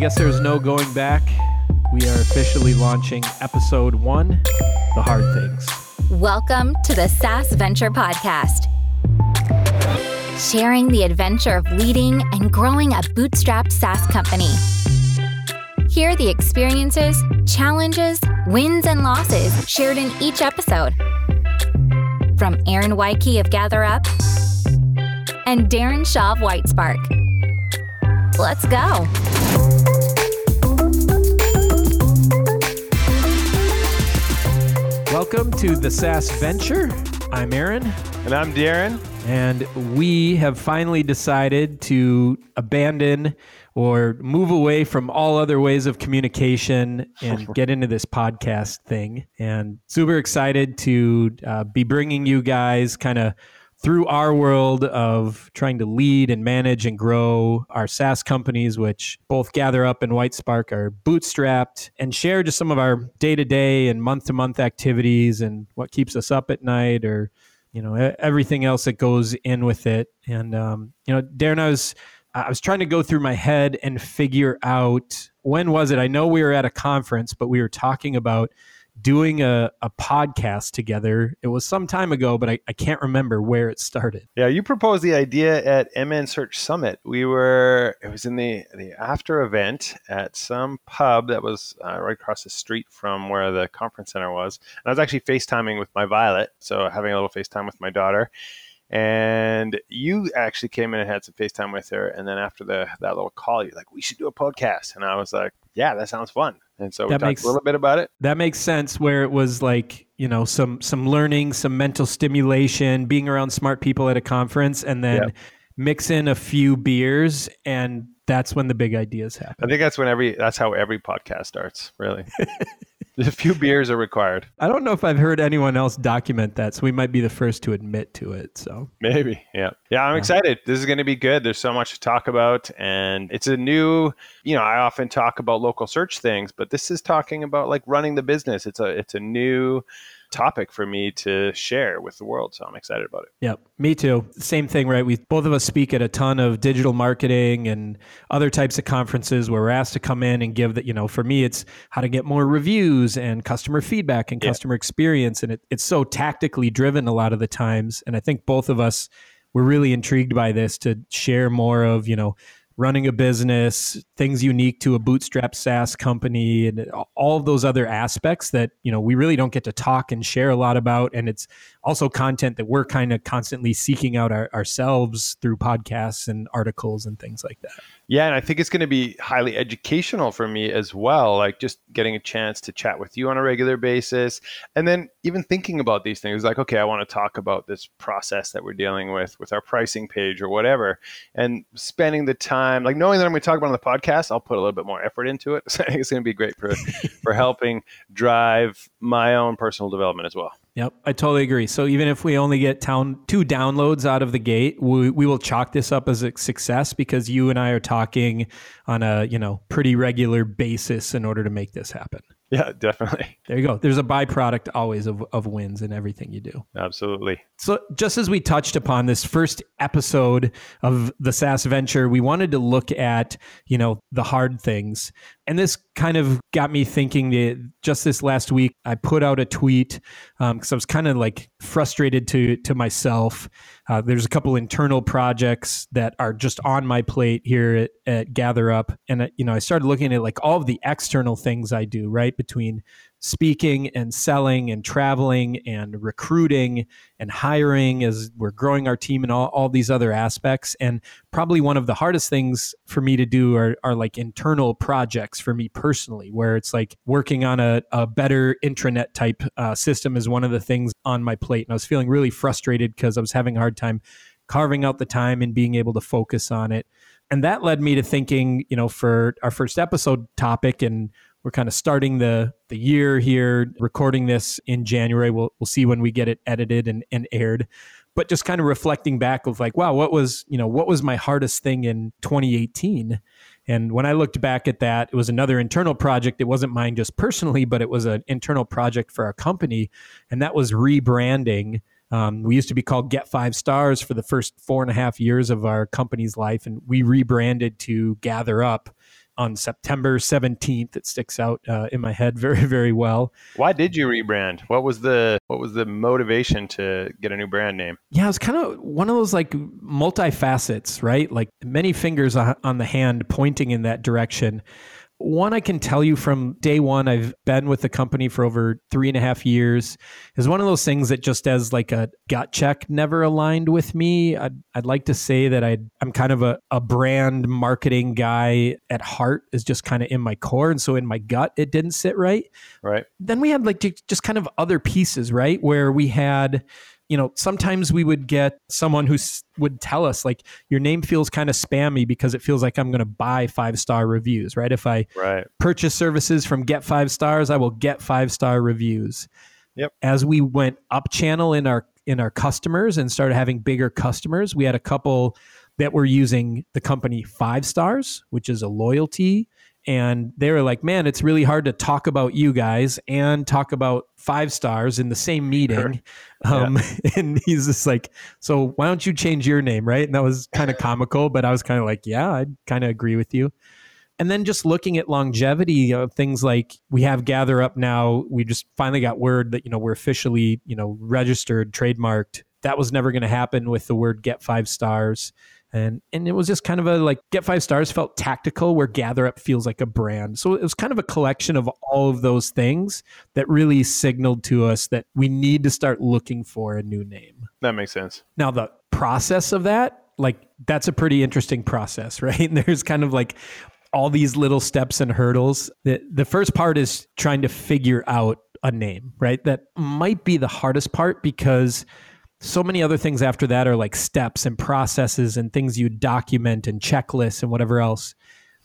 guess there's no going back. We are officially launching episode one The Hard Things. Welcome to the SaaS Venture Podcast, sharing the adventure of leading and growing a bootstrapped SaaS company. Hear the experiences, challenges, wins, and losses shared in each episode. From Aaron Weiche of GatherUp and Darren Shaw of Whitespark. Let's go. Welcome to the SaaS Venture. I'm Aaron. And I'm Darren. And we have finally decided to abandon or move away from all other ways of communication and get into this podcast thing. And super excited to uh, be bringing you guys kind of through our world of trying to lead and manage and grow our SaaS companies, which both GatherUp and Whitespark are bootstrapped, and share just some of our day to day and month to month activities and what keeps us up at night or you know everything else that goes in with it. And um, you know, Darren, I was I was trying to go through my head and figure out when was it. I know we were at a conference, but we were talking about doing a, a podcast together. It was some time ago, but I, I can't remember where it started. Yeah, you proposed the idea at MN Search Summit. We were, it was in the, the after event at some pub that was uh, right across the street from where the conference center was. And I was actually FaceTiming with my Violet, so having a little FaceTime with my daughter and you actually came in and had some FaceTime with her. And then after the that little call, you're like, "We should do a podcast." And I was like, "Yeah, that sounds fun." And so we that talked makes, a little bit about it. That makes sense. Where it was like you know some some learning, some mental stimulation, being around smart people at a conference, and then yep. mix in a few beers, and that's when the big ideas happen. I think that's when every that's how every podcast starts. Really. a few beers are required. I don't know if I've heard anyone else document that, so we might be the first to admit to it. So maybe, yeah, yeah. I'm excited. This is going to be good. There's so much to talk about, and it's a new. You know, I often talk about local search things, but this is talking about like running the business. It's a it's a new topic for me to share with the world. So I'm excited about it. Yep, me too. Same thing, right? We both of us speak at a ton of digital marketing and other types of conferences where we're asked to come in and give that. You know, for me, it's how to get more reviews and customer feedback and yeah. customer experience, and it, it's so tactically driven a lot of the times. And I think both of us were really intrigued by this to share more of you know running a business, things unique to a bootstrap SaaS company, and all of those other aspects that you know we really don't get to talk and share a lot about. And it's also content that we're kind of constantly seeking out our, ourselves through podcasts and articles and things like that. Yeah, and I think it's going to be highly educational for me as well. Like just getting a chance to chat with you on a regular basis, and then even thinking about these things. Like, okay, I want to talk about this process that we're dealing with with our pricing page or whatever, and spending the time, like knowing that I'm going to talk about on the podcast, I'll put a little bit more effort into it. So I think it's going to be great for for helping drive my own personal development as well. Yep, I totally agree. So even if we only get town, two downloads out of the gate, we, we will chalk this up as a success because you and I are talking on a you know pretty regular basis in order to make this happen. Yeah, definitely. There you go. There's a byproduct always of, of wins in everything you do. Absolutely. So, just as we touched upon this first episode of the SaaS venture, we wanted to look at, you know, the hard things. And this kind of got me thinking that just this last week, I put out a tweet because um, I was kind of like frustrated to, to myself. Uh, there's a couple internal projects that are just on my plate here at, at GatherUp. And, uh, you know, I started looking at like all of the external things I do, right? Between speaking and selling and traveling and recruiting and hiring as we're growing our team and all, all these other aspects. And probably one of the hardest things for me to do are, are like internal projects for me personally, where it's like working on a, a better intranet type uh, system is one of the things on my plate. And I was feeling really frustrated because I was having a hard time carving out the time and being able to focus on it. And that led me to thinking, you know, for our first episode topic and we're kind of starting the the year here, recording this in January. We'll we'll see when we get it edited and, and aired. But just kind of reflecting back of like, wow, what was, you know, what was my hardest thing in 2018? And when I looked back at that, it was another internal project. It wasn't mine just personally, but it was an internal project for our company. And that was rebranding. Um, we used to be called Get Five Stars for the first four and a half years of our company's life, and we rebranded to GatherUp on September 17th. It sticks out uh, in my head very, very well. Why did you rebrand? What was the what was the motivation to get a new brand name? Yeah, it's kind of one of those like multifacets, right? Like many fingers on the hand pointing in that direction. One I can tell you from day one, I've been with the company for over three and a half years, is one of those things that just as like a gut check never aligned with me. I'd, I'd like to say that i am kind of a, a brand marketing guy at heart, is just kind of in my core. And so in my gut, it didn't sit right. Right. Then we had like just kind of other pieces, right? Where we had you know, sometimes we would get someone who would tell us like your name feels kind of spammy because it feels like I'm going to buy five star reviews, right? If I right. purchase services from Get Five Stars, I will get five star reviews. Yep. As we went up channel in our in our customers and started having bigger customers, we had a couple that were using the company Five Stars, which is a loyalty and they were like, "Man, it's really hard to talk about you guys and talk about five stars in the same meeting." Um, yeah. And he's just like, "So why don't you change your name, right?" And that was kind of comical, but I was kind of like, "Yeah, I'd kind of agree with you." And then just looking at longevity of things like we have GatherUp now. We just finally got word that you know we're officially you know registered, trademarked. That was never going to happen with the word Get Five Stars and and it was just kind of a like get five stars felt tactical where gather up feels like a brand. So it was kind of a collection of all of those things that really signaled to us that we need to start looking for a new name. That makes sense. Now the process of that like that's a pretty interesting process right? And there's kind of like all these little steps and hurdles. The, the first part is trying to figure out a name right? That might be the hardest part because so many other things after that are like steps and processes and things you document and checklists and whatever else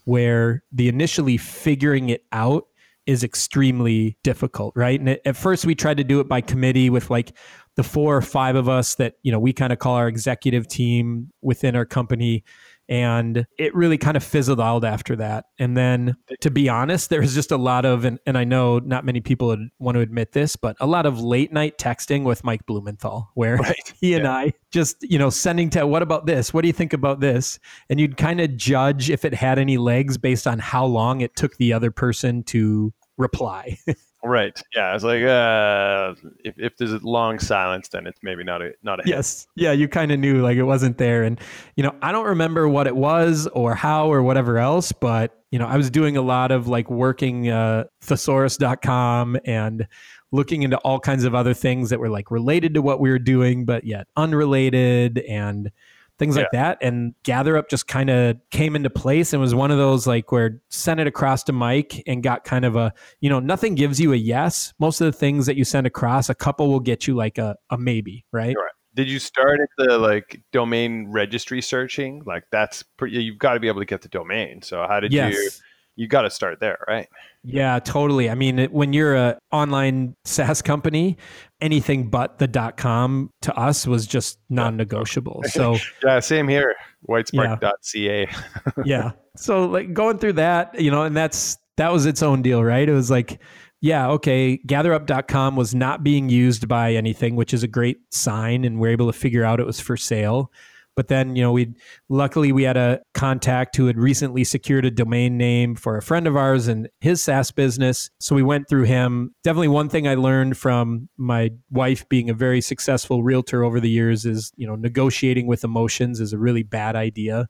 where the initially figuring it out is extremely difficult right? And at first we tried to do it by committee with like the four or five of us that you know we kind of call our executive team within our company and it really kind of fizzled out after that. And then, to be honest, there was just a lot of, and, and I know not many people would want to admit this, but a lot of late night texting with Mike Blumenthal, where right. he and I just, you know, sending to, what about this? What do you think about this? And you'd kind of judge if it had any legs based on how long it took the other person to reply. Right. Yeah. It's like uh, if if there's a long silence, then it's maybe not a not a hit. yes. Yeah. You kind of knew like it wasn't there, and you know I don't remember what it was or how or whatever else, but you know I was doing a lot of like working uh, thesaurus.com and looking into all kinds of other things that were like related to what we were doing, but yet unrelated and things yeah. like that. And GatherUp just kind of came into place and was one of those like where sent it across to Mike and got kind of a, you know, nothing gives you a yes. Most of the things that you send across, a couple will get you like a, a maybe, right? right. Did you start at the like domain registry searching? Like that's pretty, you've got to be able to get the domain. So how did yes. you? You got to start there, right? Yeah, totally. I mean, when you're a online SaaS company, anything but the dot .com to us was just non-negotiable. So yeah, same here. Whitespark.ca. Yeah. yeah. So like going through that, you know, and that's that was its own deal, right? It was like, yeah, okay, gatherup.com was not being used by anything, which is a great sign, and we're able to figure out it was for sale. But then, you know, we luckily we had a contact who had recently secured a domain name for a friend of ours and his SaaS business. So we went through him. Definitely one thing I learned from my wife being a very successful realtor over the years is, you know, negotiating with emotions is a really bad idea.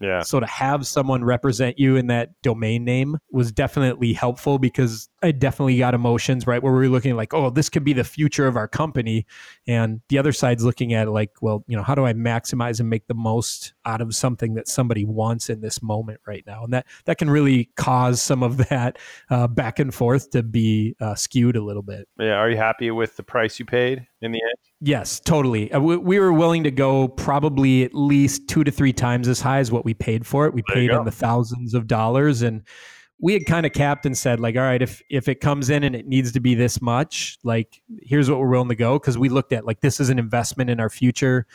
Yeah. So to have someone represent you in that domain name was definitely helpful because I definitely got emotions, right? Where we were looking like, oh, this could be the future of our company. And the other side's looking at like, well, you know, how do I maximize and make the most out of something that somebody wants in this moment right now? And that that can really cause some of that uh, back and forth to be uh, skewed a little bit. Yeah. Are you happy with the price you paid in the end? Yes, totally. Uh, we, we, were willing to go probably at least two to three times as high as what we paid for it. We there paid in the thousands of dollars, and we had kind of capped and said like, all right, if if it comes in and it needs to be this much, like here's what we're willing to go because we looked at like this is an investment in our future.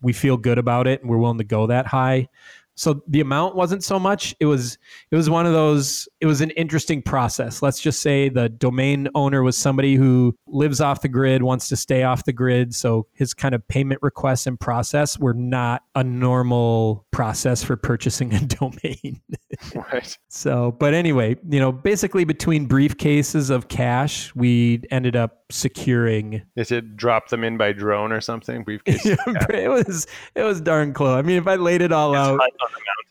We feel good about it, and we're willing to go that high so the amount wasn't so much it was it was one of those it was an interesting process let's just say the domain owner was somebody who lives off the grid wants to stay off the grid so his kind of payment requests and process were not a normal process for purchasing a domain right. So, but anyway, you know, basically between briefcases of cash, we ended up securing. Is it drop them in by drone or something? Briefcase. it was it was darn close. I mean, if I laid it all out,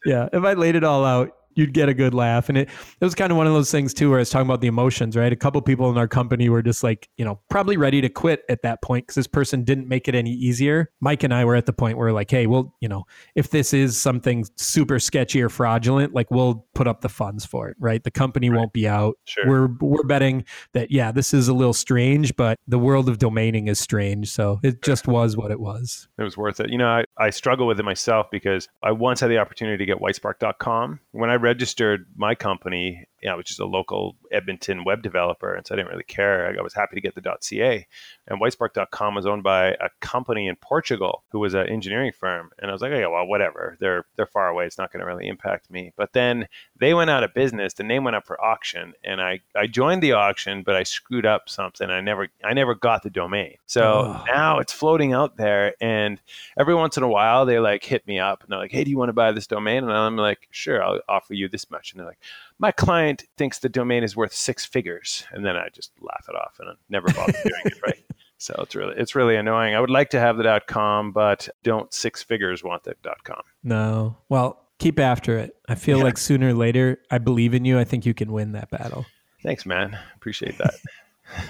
yeah, if I laid it all out, you'd get a good laugh. And it, it was kind of one of those things too, where I was talking about the emotions, right? A couple people in our company were just like, you know, probably ready to quit at that point because this person didn't make it any easier. Mike and I were at the point where like, hey, well, you know, if this is something super sketchy or fraudulent, like we'll put up the funds for it, right? The company right. won't be out. Sure. We're we're betting that yeah, this is a little strange, but the world of domaining is strange. So it just was what it was. It was worth it. You know, I, I struggle with it myself because I once had the opportunity to get whitespark.com. When I registered my company, you know, which is a local Edmonton web developer, and so I didn't really care. I was happy to get the .ca. And whitespark.com was owned by a company in Portugal who was an engineering firm, and I was like, oh yeah, well, whatever. They're they're far away. It's not going to really impact me. But then they went out of business. The name went up for auction, and I I joined the auction, but I screwed up something. I never I never got the domain. So oh. now it's floating out there, and every once in a while they like hit me up, and they're like, hey, do you want to buy this domain? And I'm like, sure, I'll offer you this much. And they're like my client thinks the domain is worth six figures, and then I just laugh it off and I never bother doing it right. So it's really it's really annoying. I would like to have the dot com, but don't six figures want the dot com. No. Well, keep after it. I feel yeah. like sooner or later, I believe in you. I think you can win that battle. Thanks, man. Appreciate that.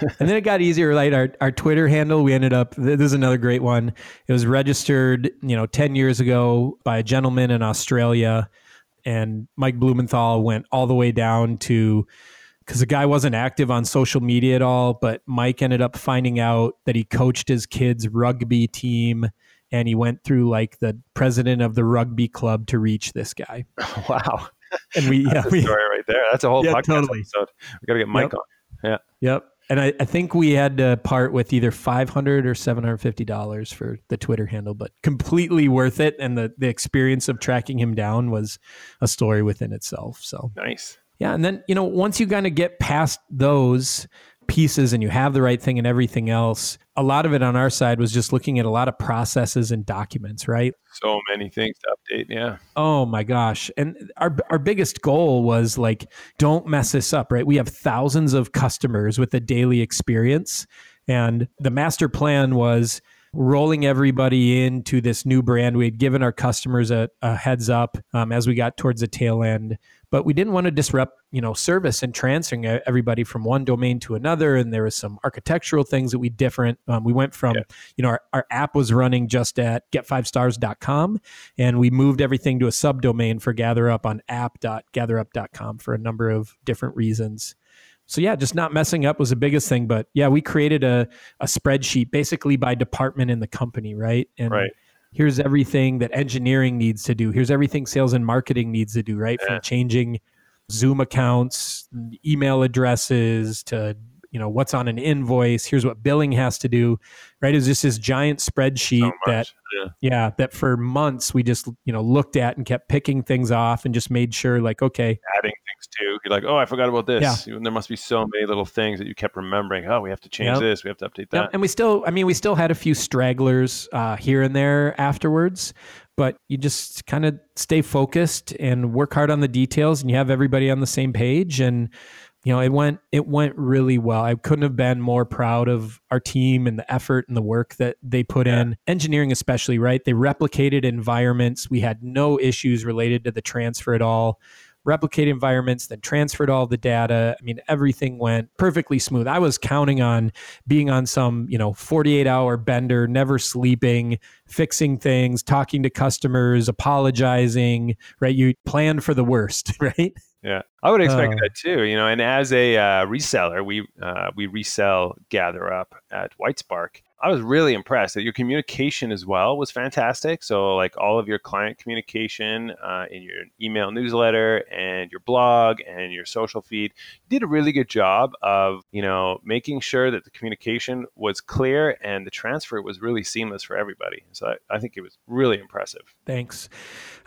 and then it got easier. Like our, our Twitter handle, we ended up. This is another great one. It was registered, you know, ten years ago by a gentleman in Australia and Mike Blumenthal went all the way down to because the guy wasn't active on social media at all, but Mike ended up finding out that he coached his kids' rugby team and he went through like the president of the rugby club to reach this guy. Wow. And we, yeah, we, story right there. That's a whole yeah, podcast totally. episode. We got to get Mike yep. on. Yeah. Yep and I, I, think we had to part with either 500 or 750 dollars for the twitter handle but completely worth it. And the, the experience of tracking him down was a story within itself. So nice. Yeah. And then you know once you kind of get past those pieces and you have the right thing and everything else. A lot of it on our side was just looking at a lot of processes and documents, right? So many things to update, yeah. Oh my gosh. And our our biggest goal was like don't mess this up, right? We have thousands of customers with a daily experience and the master plan was rolling everybody into this new brand. We had given our customers a, a heads up um, as we got towards the tail end but we didn't want to disrupt you know service and transferring everybody from one domain to another and there was some architectural things that we different um, we went from yeah. you know our, our app was running just at get5stars.com and we moved everything to a subdomain for gatherup on app.gatherup.com for a number of different reasons. So yeah just not messing up was the biggest thing but yeah we created a, a spreadsheet basically by department in the company right? And right here's everything that engineering needs to do. Here's everything sales and marketing needs to do, right? Yeah. From changing Zoom accounts, email addresses to you know what's on an invoice here's what billing has to do right it's just this giant spreadsheet so that yeah. yeah. that for months we just you know looked at and kept picking things off and just made sure like okay adding too. You're like oh i forgot about this. Yeah. there must be so many little things that you kept remembering. Oh we have to change yep. this. We have to update that. Yep. and we still i mean we still had a few stragglers uh, here and there afterwards but you just kind of stay focused and work hard on the details and you have everybody on the same page. And you know it went it went really well. I couldn't have been more proud of our team and the effort and the work that they put yeah. in. Engineering especially right? They replicated environments. We had no issues related to the transfer at all replicate environments then transferred all the data. I mean everything went perfectly smooth. I was counting on being on some you know 48 hour bender never sleeping fixing things talking to customers apologizing right? You planned for the worst right? Yeah, I would expect uh, that too. You know, and as a uh, reseller, we uh, we resell GatherUp at Whitespark, I was really impressed that your communication as well was fantastic. So, like all of your client communication uh, in your email newsletter and your blog and your social feed, you did a really good job of you know making sure that the communication was clear and the transfer was really seamless for everybody. So, I, I think it was really impressive. Thanks,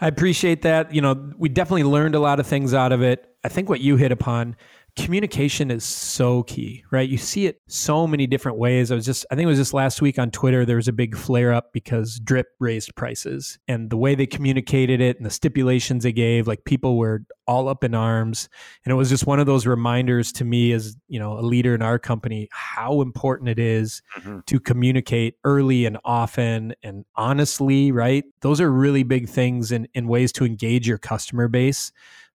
I appreciate that. You know, we definitely learned a lot of things out of it. I think what you hit upon communication is so key, right? You see it so many different ways. I was just, I think it was just last week on Twitter, there was a big flare up because Drip raised prices and the way they communicated it and the stipulations they gave, like people were all up in arms. And it was just one of those reminders to me as, you know, a leader in our company, how important it is mm-hmm. to communicate early and often and honestly, right? Those are really big things in, in ways to engage your customer base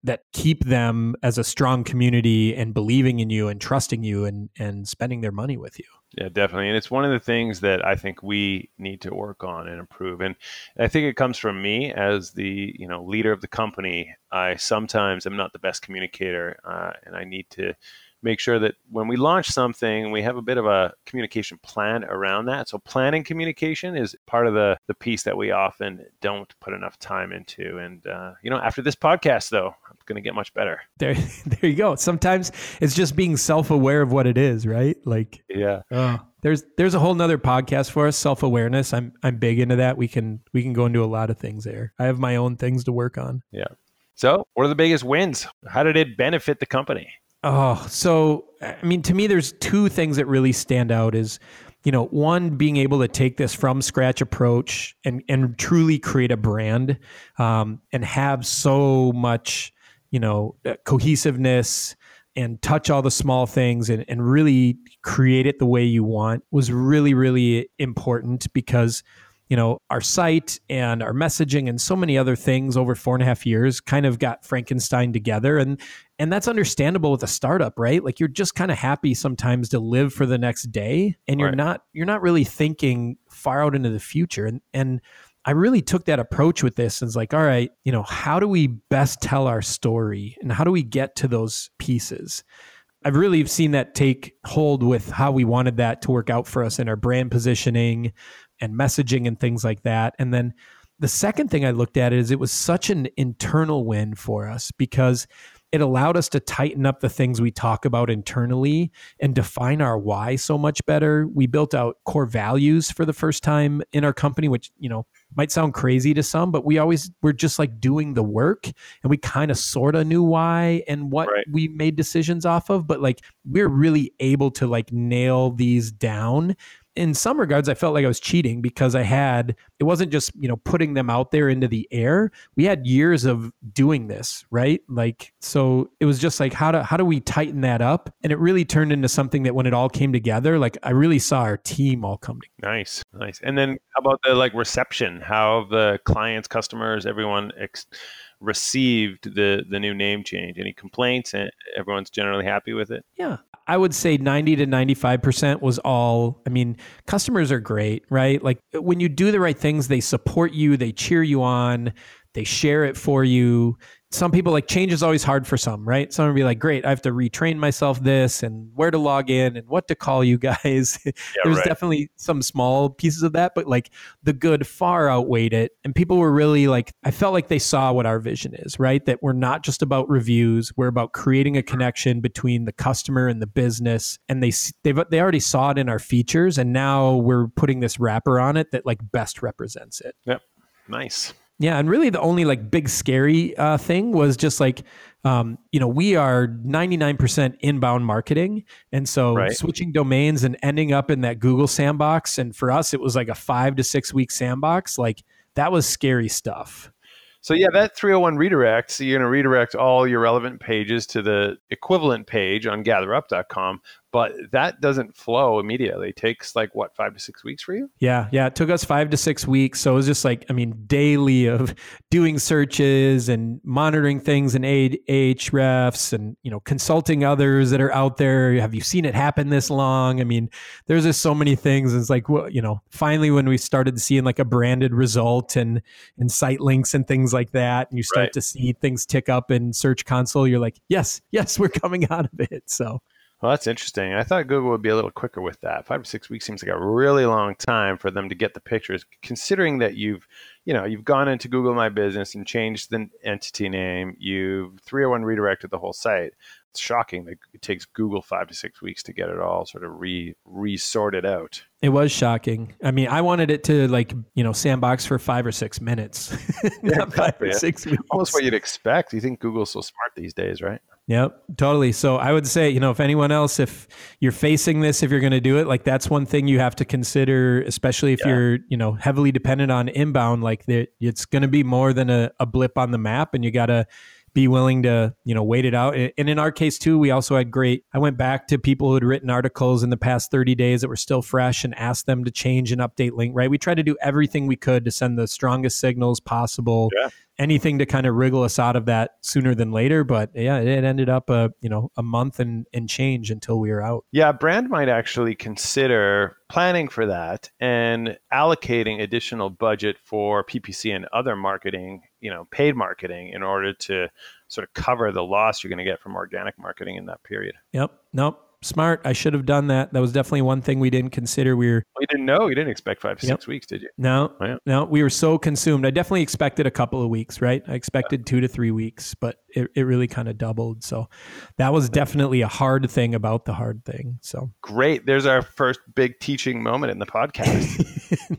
that keep them as a strong community and believing in you and trusting you and and spending their money with you. Yeah, definitely. And it's one of the things that I think we need to work on and improve. And I think it comes from me as the, you know, leader of the company. I sometimes am not the best communicator uh, and I need to make sure that when we launch something, we have a bit of a communication plan around that. So planning communication is part of the the piece that we often don't put enough time into. And uh, you know, after this podcast, though, I'm going to get much better. There, there you go. Sometimes it's just being self aware of what it is, right? Like, yeah. Uh, there's there's a whole nother podcast for us self awareness. I'm I'm big into that. We can we can go into a lot of things there. I have my own things to work on. Yeah. So, what are the biggest wins? How did it benefit the company? Oh, so I mean, to me, there's two things that really stand out. Is you know, one being able to take this from scratch approach and and truly create a brand, um, and have so much, you know, uh, cohesiveness and touch all the small things and, and really create it the way you want was really really important because you know, our site and our messaging and so many other things over four and a half years kind of got Frankenstein together. And and that's understandable with a startup, right? Like you're just kind of happy sometimes to live for the next day and you're right. not you're not really thinking far out into the future. And and I really took that approach with this and it's like, all right, you know, how do we best tell our story and how do we get to those pieces? I've really seen that take hold with how we wanted that to work out for us in our brand positioning, and messaging and things like that. And then the second thing I looked at is it was such an internal win for us because it allowed us to tighten up the things we talk about internally and define our why so much better. We built out core values for the first time in our company, which, you know, might sound crazy to some, but we always were just like doing the work and we kind of sort of knew why and what right. we made decisions off of. But like we're really able to like nail these down in some regards, I felt like I was cheating because I had, it wasn't just, you know, putting them out there into the air. We had years of doing this, right? Like, so it was just like, how do, how do we tighten that up? And it really turned into something that when it all came together, like I really saw our team all come together. Nice. Nice. And then how about the like reception? How the clients, customers, everyone, ex- received the the new name change? Any complaints? And everyone's generally happy with it. Yeah, I would say 90 to 95% was all. I mean, customers are great, right? Like when you do the right things, they support you, they cheer you on, they share it for you some people like change is always hard for some, right? Some will be like, great, I have to retrain myself this and where to log in and what to call you guys. Yeah, There's right. definitely some small pieces of that, but like the good far outweighed it. And people were really like, I felt like they saw what our vision is, right? That we're not just about reviews, we're about creating a connection between the customer and the business. And they they've they already saw it in our features, and now we're putting this wrapper on it that like best represents it. Yep, nice. Yeah, and really the only like big scary uh, thing was just like, um, you know, we are 99% inbound marketing. And so right. switching domains and ending up in that Google sandbox. And for us, it was like a five to six week sandbox. Like that was scary stuff. So yeah, that 301 redirect, so you're going to redirect all your relevant pages to the equivalent page on gatherup.com, but that doesn't flow immediately. It takes like what, 5 to 6 weeks for you? Yeah, yeah, it took us 5 to 6 weeks. So it was just like I mean, daily of doing searches and monitoring things in Ahrefs and, you know, consulting others that are out there. Have you seen it happen this long? I mean, there's just so many things. It's like, well, you know, finally when we started seeing like a branded result and and site links and things like that, and you start right. to see things tick up in Search Console, you're like, yes, yes, we're coming out of it. So well, that's interesting. I thought Google would be a little quicker with that. Five to six weeks seems like a really long time for them to get the pictures, considering that you've, you know, you've gone into Google My Business and changed the entity name. You've 301 redirected the whole site. It's shocking that it takes Google five to six weeks to get it all sort of re resorted out. It was shocking. I mean, I wanted it to like you know sandbox for five or six minutes, not yeah, five or six weeks. Almost what you'd expect. You think Google's so smart these days, right? Yep, totally. So I would say, you know, if anyone else, if you're facing this, if you're going to do it, like that's one thing you have to consider, especially if yeah. you're, you know, heavily dependent on inbound. Like it's going to be more than a, a blip on the map, and you got to be willing to you know wait it out and in our case too we also had great i went back to people who had written articles in the past 30 days that were still fresh and asked them to change and update link right we tried to do everything we could to send the strongest signals possible yeah anything to kind of wriggle us out of that sooner than later. But yeah, it ended up a you know a month and and change until we were out. Yeah, brand might actually consider planning for that and allocating additional budget for PPC and other marketing, you know, paid marketing in order to sort of cover the loss you're going to get from organic marketing in that period. Yep. Nope smart. I should have done that. That was definitely one thing we didn't consider. We were. We didn't know. You didn't expect five to yep. six weeks, did you? No, oh, yeah. no. We were so consumed. I definitely expected a couple of weeks, right? I expected yeah. two to three weeks, but it, it really kind of doubled. So that was definitely a hard thing about the hard thing. So great. There's our first big teaching moment in the podcast.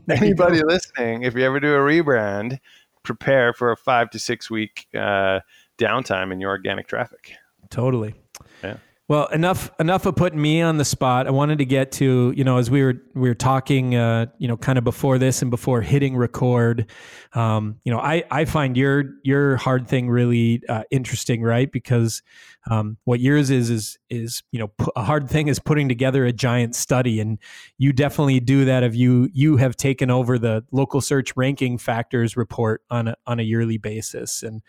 Anybody listening, if you ever do a rebrand, prepare for a five to six week uh, downtime in your organic traffic. Totally. Yeah. Well, enough enough of putting me on the spot. I wanted to get to you know as we were we were talking uh, you know kind of before this and before hitting record. Um, you know, I I find your your hard thing really uh, interesting, right? Because um, what yours is is is you know a hard thing is putting together a giant study, and you definitely do that. If you you have taken over the local search ranking factors report on a, on a yearly basis, and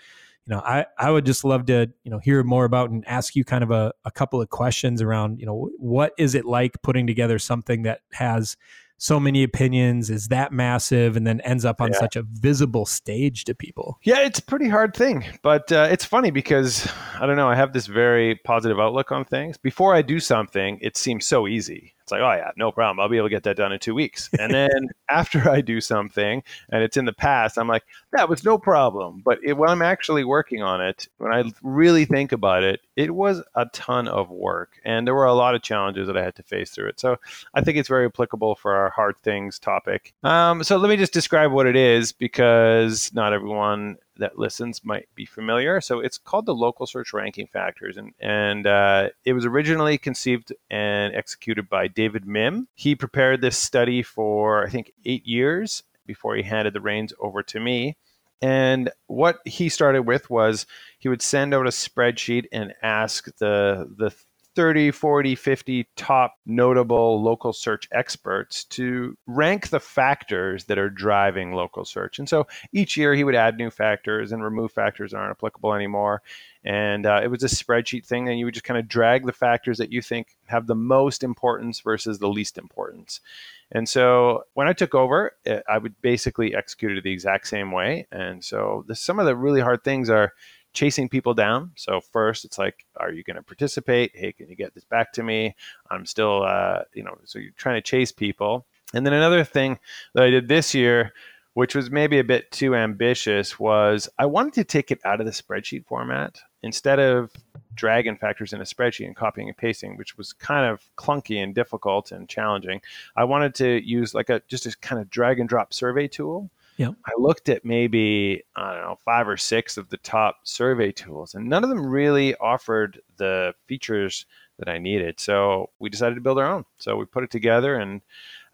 you know, I, I would just love to, you know, hear more about and ask you kind of a, a couple of questions around, you know, what is it like putting together something that has so many opinions is that massive and then ends up on yeah. such a visible stage to people? Yeah it's a pretty hard thing but uh, it's funny because i don't know i have this very positive outlook on things. Before i do something it seems so easy it's like, oh yeah, no problem. I'll be able to get that done in two weeks. And then after I do something and it's in the past, I'm like, that was no problem. But it, when I'm actually working on it, when I really think about it, it was a ton of work, and there were a lot of challenges that I had to face through it. So I think it's very applicable for our hard things topic. Um, so let me just describe what it is because not everyone that listens might be familiar. So it's called the local search ranking factors, and and uh, it was originally conceived and executed by David Mihm. He prepared this study for I think eight years before he handed the reins over to me. And what he started with was he would send out a spreadsheet and ask the the 30, 40, 50 top notable local search experts to rank the factors that are driving local search. And so each year he would add new factors and remove factors that aren't applicable anymore. And uh, it was a spreadsheet thing, and you would just kind of drag the factors that you think have the most importance versus the least importance. And so when I took over, eh, I would basically execute it the exact same way. And so the, some of the really hard things are chasing people down. So first, it's like, are you going to participate? Hey, can you get this back to me? I'm still, uh, you know, so you're trying to chase people. And then another thing that I did this year, which was maybe a bit too ambitious, was I wanted to take it out of the spreadsheet format instead of dragging factors in a spreadsheet and copying and pasting, which was kind of clunky and difficult and challenging. I wanted to use like a just a kind of drag and drop survey tool Yep. I looked at maybe, I don't know, five or six of the top survey tools, and none of them really offered the features that I needed. So we decided to build our own. So we put it together, and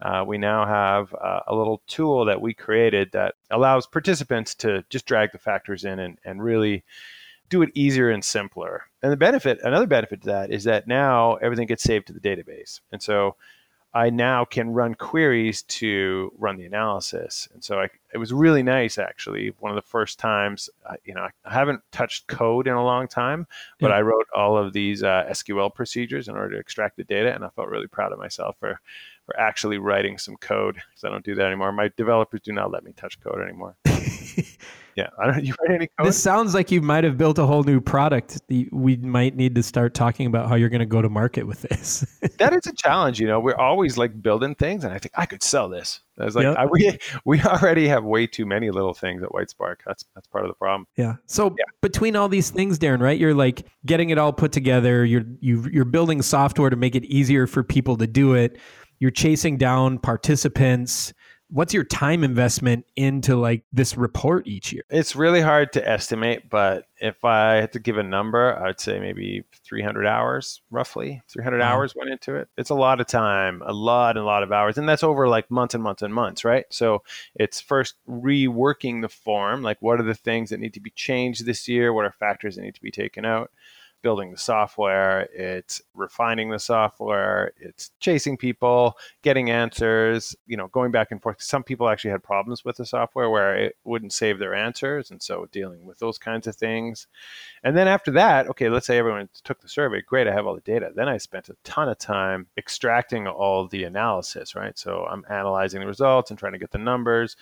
uh, we now have uh, a little tool that we created that allows participants to just drag the factors in and, and really do it easier and simpler. And the benefit, another benefit to that is that now everything gets saved to the database. And so I now can run queries to run the analysis. And so I, it was really nice, actually. One of the first times, uh, you know, I haven't touched code in a long time, but yeah. I wrote all of these uh, SQL procedures in order to extract the data, and I felt really proud of myself for for actually writing some code because I don't do that anymore. My developers do not let me touch code anymore. Yeah, I don't. You write any code? This sounds like you might have built a whole new product. We might need to start talking about how you're going to go to market with this. that is a challenge. You know, we're always like building things, and I think I could sell this. I was like, yep. I, we we already have way too many little things at Whitespark. That's that's part of the problem. Yeah. So yeah. between all these things, Darren, right? You're like getting it all put together. You're you you're building software to make it easier for people to do it. You're chasing down participants what's your time investment into like this report each year? It's really hard to estimate, but if I had to give a number, I'd say maybe 300 hours, roughly 300 wow. hours went into it. It's a lot of time, a lot and a lot of hours, and that's over like months and months and months, right? So it's first reworking the form, like what are the things that need to be changed this year? What are factors that need to be taken out? Building the software, it's refining the software, it's chasing people, getting answers, you know, going back and forth. Some people actually had problems with the software where it wouldn't save their answers. And so dealing with those kinds of things. And then after that, okay, let's say everyone took the survey. Great, I have all the data. Then I spent a ton of time extracting all the analysis, right? So I'm analyzing the results and trying to get the numbers.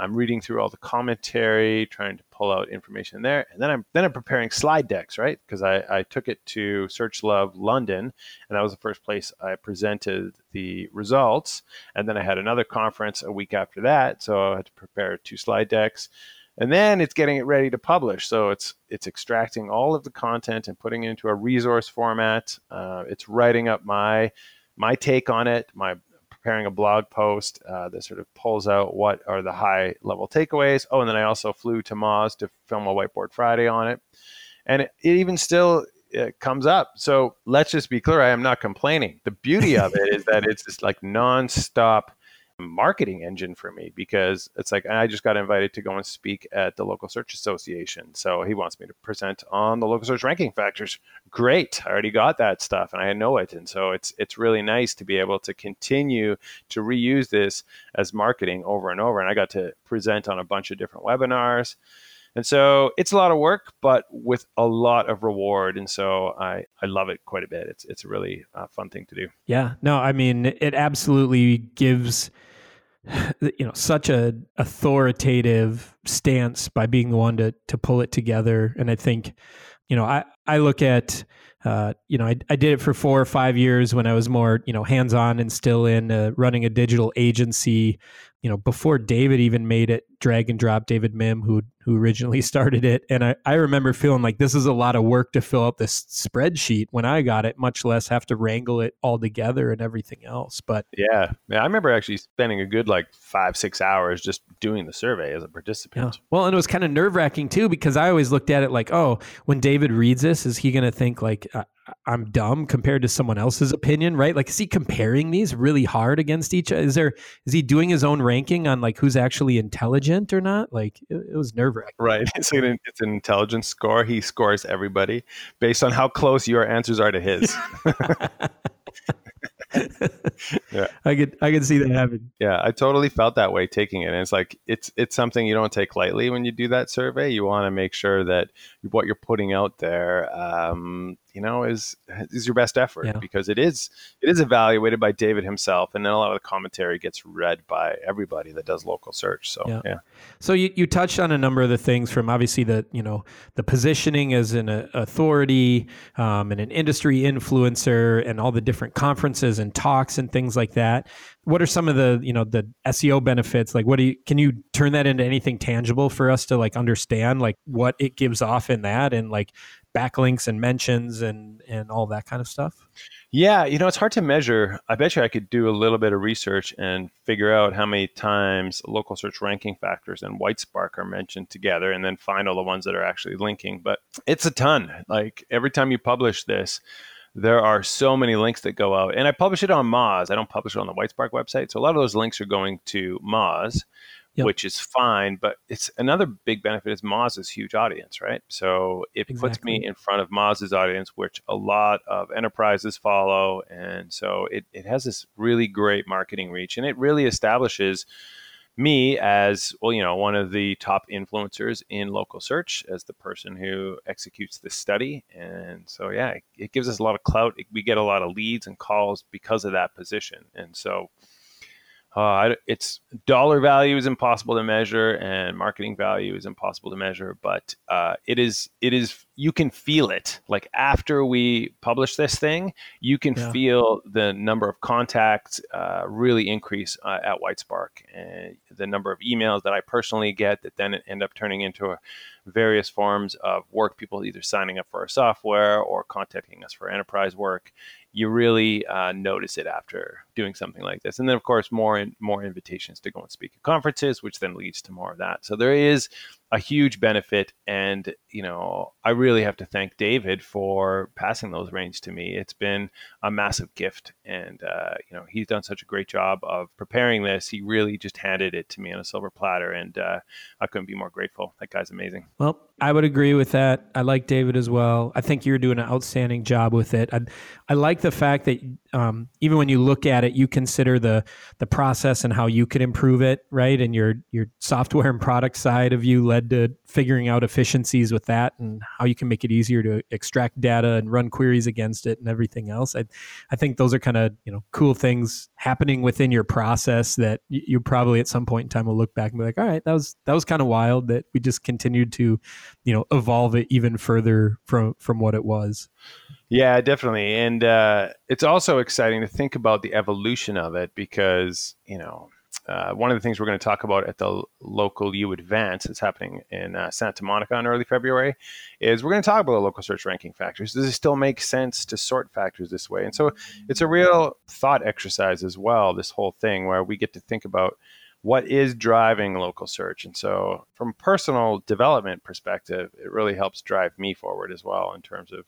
I'm reading through all the commentary, trying to pull out information there, and then I'm then I'm preparing slide decks, right? Because I, I took it to SearchLove London, and that was the first place I presented the results. And then I had another conference a week after that, so I had to prepare two slide decks, and then it's getting it ready to publish. So it's it's extracting all of the content and putting it into a resource format. Uh, it's writing up my my take on it, my preparing a blog post uh, that sort of pulls out what are the high level takeaways. Oh, and then I also flew to Moz to film a Whiteboard Friday on it. And it, it even still it comes up. So let's just be clear I am not complaining. The beauty of it is that it's this like nonstop marketing engine for me because it's like I just got invited to go and speak at the local search association. So he wants me to present on the local search ranking factors. Great. I already got that stuff and I know it. And so it's it's really nice to be able to continue to reuse this as marketing over and over. And I got to present on a bunch of different webinars. And so it's a lot of work, but with a lot of reward. And so I, I love it quite a bit. It's, it's a really uh, fun thing to do. Yeah. No, I mean, it absolutely gives you know such a authoritative stance by being the one to to pull it together. And i think you know i i look at uh, you know I, I did it for four or five years when i was more you know hands on and still in uh, running a digital agency you know, before David even made it, drag and drop David Mihm, who who originally started it. And I, I remember feeling like this is a lot of work to fill out this spreadsheet when I got it, much less have to wrangle it all together and everything else. But yeah, yeah, I remember actually spending a good like five, six hours just doing the survey as a participant. Yeah. Well, and it was kind of nerve wracking too, because I always looked at it like, oh, when David reads this, is he going to think like, uh, I'm dumb compared to someone else's opinion, right? Like, is he comparing these really hard against each? Is there is he doing his own ranking on like who's actually intelligent or not? Like, it, it was nerve wracking. Right. It's an, it's an intelligence score. He scores everybody based on how close your answers are to his. yeah. I could I could see that happen. Yeah, I totally felt that way taking it. And it's like it's it's something you don't take lightly when you do that survey. You want to make sure that what you're putting out there um, you know is is your best effort yeah. because it is it is evaluated by David himself and then a lot of the commentary gets read by everybody that does local search so yeah, yeah. so you, you touched on a number of the things from obviously the you know the positioning as an uh, authority um, and an industry influencer and all the different conferences and talks and things like that what are some of the you know the SEO benefits like what do you can you turn that into anything tangible for us to like understand like what it gives off in that and like backlinks and mentions and and all that kind of stuff? Yeah, you know, it's hard to measure. I bet you I could do a little bit of research and figure out how many times local search ranking factors and Whitespark are mentioned together and then find all the ones that are actually linking. But it's a ton. Like every time you publish this, there are so many links that go out. And I publish it on Moz. I don't publish it on the Whitespark website. So a lot of those links are going to Moz yep. which is fine. But it's another big benefit is Moz's huge audience, right? So it exactly. puts me in front of Moz's audience, which a lot of enterprises follow. And so it, it has this really great marketing reach and it really establishes me as well you know one of the top influencers in local search as the person who executes this study. And so yeah it gives us a lot of clout. We get a lot of leads and calls because of that position. And so uh, it's dollar value is impossible to measure, and marketing value is impossible to measure. But uh, it is it is you can feel it. Like after we publish this thing, you can yeah. feel the number of contacts uh, really increase uh, at Whitespark, and the number of emails that I personally get that then end up turning into a, various forms of work. People either signing up for our software or contacting us for enterprise work. You really uh, notice it after doing something like this. And then, of course, more and more invitations to go and speak at conferences, which then leads to more of that. So there is a huge benefit. And, you know, I really have to thank David for passing those reins to me. It's been a massive gift. And, uh, you know, he's done such a great job of preparing this. He really just handed it to me on a silver platter. And uh, I couldn't be more grateful. That guy's amazing. Well, I would agree with that. I like David as well. I think you're doing an outstanding job with it. I, I like the fact that um, even when you look at it, you consider the the process and how you could improve it, right? And your your software and product side of you led to figuring out efficiencies with that and how you can make it easier to extract data and run queries against it and everything else. I, I think those are kind of you know cool things happening within your process that you probably at some point in time will look back and be like, all right, that was that was kind of wild that we just continued to, you know, evolve it even further from from what it was. Yeah, definitely, and uh, it's also exciting to think about the evolution of it because you know uh, one of the things we're going to talk about at the LocalU Advance that's happening in uh, Santa Monica in early February is we're going to talk about the local search ranking factors. Does it still make sense to sort factors this way? And so it's a real thought exercise as well, this whole thing where we get to think about what is driving local search. And so from personal development perspective, it really helps drive me forward as well in terms of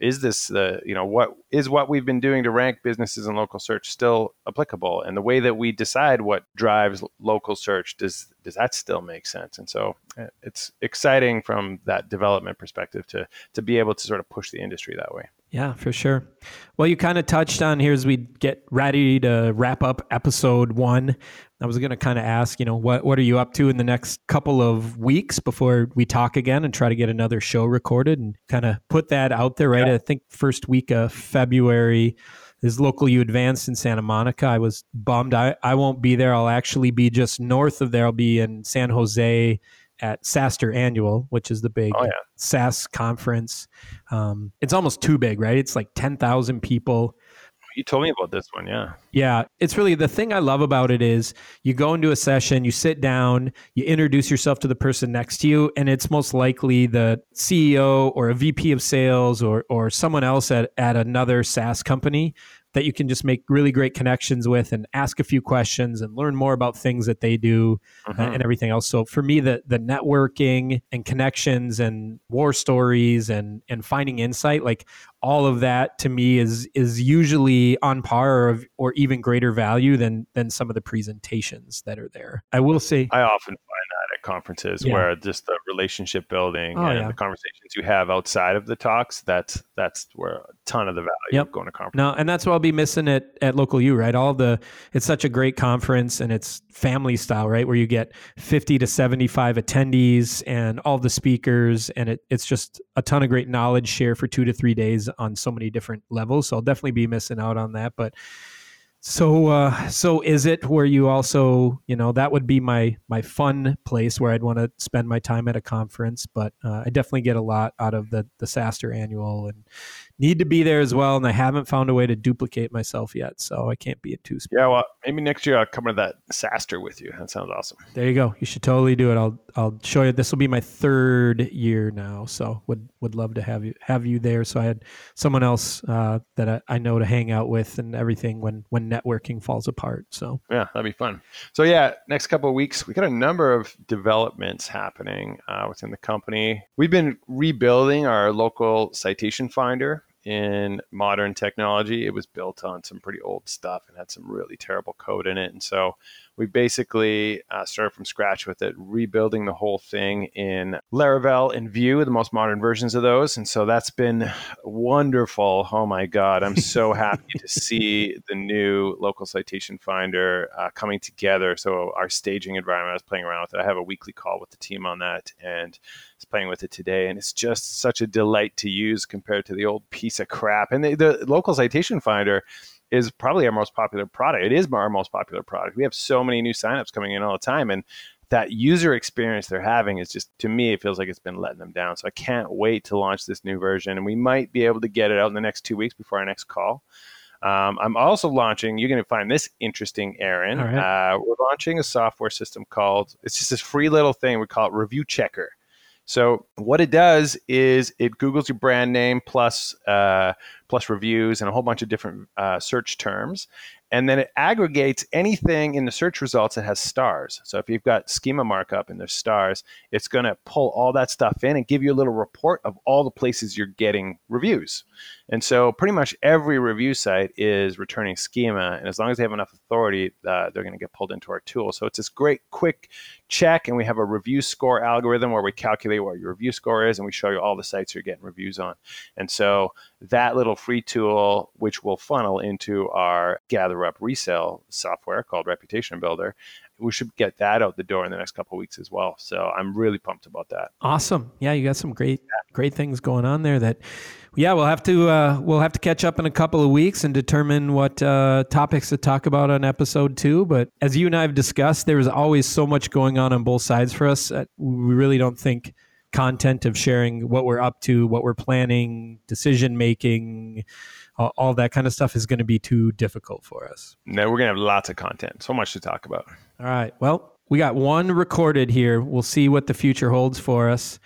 is this the you know what is what we've been doing to rank businesses in local search still applicable and the way that we decide what drives local search does does that still make sense and so uh, it's exciting from that development perspective to to be able to sort of push the industry that way yeah, for sure. Well, you kind of touched on here as we get ready to wrap up episode one. I was going to kind of ask, you know, what what are you up to in the next couple of weeks before we talk again and try to get another show recorded and kind of put that out there, right? Yeah. I think first week of February is LocalU Advanced in Santa Monica. I was bummed. I, I won't be there. I'll actually be just north of there. I'll be in San Jose at SaaStr Annual, which is the big oh, yeah. SaaS conference. Um, it's almost too big, right? It's like 10,000 people. You told me about this one, yeah. Yeah, it's really the thing I love about it is you go into a session, you sit down, you introduce yourself to the person next to you, and it's most likely the CEO or a VP of sales or or someone else at, at another SaaS company that you can just make really great connections with and ask a few questions and learn more about things that they do uh-huh. and everything else. So for me, the the networking and connections and war stories and and finding insight, like all of that to me is is usually on par or, or even greater value than than some of the presentations that are there. I will say I often find conferences yeah. where just the relationship building oh, and yeah. the conversations you have outside of the talks that's that's where a ton of the value yep. of going to conference no and that's what i'll be missing at at LocalU right all the it's such a great conference and it's family style right where you get 50 to 75 attendees and all the speakers and it, it's just a ton of great knowledge share for two to three days on so many different levels so i'll definitely be missing out on that but so, uh, so is it where you also, you know, that would be my my fun place where I'd want to spend my time at a conference. But uh, I definitely get a lot out of the the SaaStr annual, and need to be there as well, and I haven't found a way to duplicate myself yet, so I can't be in two. Yeah, well, maybe next year I'll come to that SaaStr with you. That sounds awesome. There you go. You should totally do it. I'll I'll show you. This will be my third year now, so would would love to have you have you there. So I had someone else uh, that I, I, know to hang out with and everything when when networking falls apart. So yeah, that'd be fun. So yeah, next couple of weeks we got a number of developments happening uh, within the company. We've been rebuilding our local citation finder in modern technology. It was built on some pretty old stuff and had some really terrible code in it. And so we basically uh, started from scratch with it, rebuilding the whole thing in Laravel and Vue, the most modern versions of those. And so that's been wonderful. Oh my God, I'm so happy to see the new local citation finder uh, coming together. So our staging environment, I was playing around with it. I have a weekly call with the team on that and was playing with it today. And it's just such a delight to use compared to the old piece of crap. And the, the local citation finder is probably our most popular product. It is our most popular product. We have so many new signups coming in all the time, and that user experience they're having is just to me it feels like it's been letting them down. So I can't wait to launch this new version, and we might be able to get it out in the next two weeks before our next call. Um, I'm also launching. You're going to find this interesting, Aaron. Right. Uh, we're launching a software system called. It's just this free little thing. We call it Review Checker. So what it does is it Googles your brand name plus uh, plus reviews and a whole bunch of different uh, search terms, and then it aggregates anything in the search results that has stars. So if you've got schema markup and there's stars, it's going to pull all that stuff in and give you a little report of all the places you're getting reviews. And so pretty much every review site is returning schema, and as long as they have enough authority, uh, they're going to get pulled into our tool. So it's this great quick check, and we have a review score algorithm where we calculate what your review score is, and we show you all the sites you're getting reviews on. And so that little free tool, which will funnel into our gather up resale software called Reputation Builder, we should get that out the door in the next couple weeks as well. So I'm really pumped about that. Awesome. Yeah, you got some great great things going on there that yeah, we'll have to uh, we'll have to catch up in a couple of weeks and determine what uh, topics to talk about on episode two. But as you and I have discussed, there's always so much going on on both sides for us. We really don't think content of sharing what we're up to, what we're planning, decision making, all that kind of stuff is going to be too difficult for us. No, we're going to have lots of content. So much to talk about. All right. Well, we got one recorded here. We'll see what the future holds for us.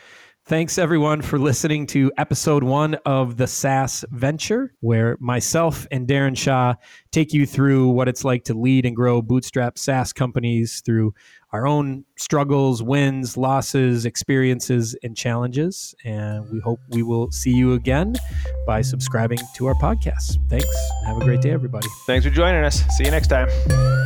Thanks everyone for listening to episode one of the SaaS Venture, where myself and Darren Shaw take you through what it's like to lead and grow bootstrap SaaS companies through our own struggles, wins, losses, experiences, and challenges. And we hope we will see you again by subscribing to our podcast. Thanks. Have a great day, everybody. Thanks for joining us. See you next time.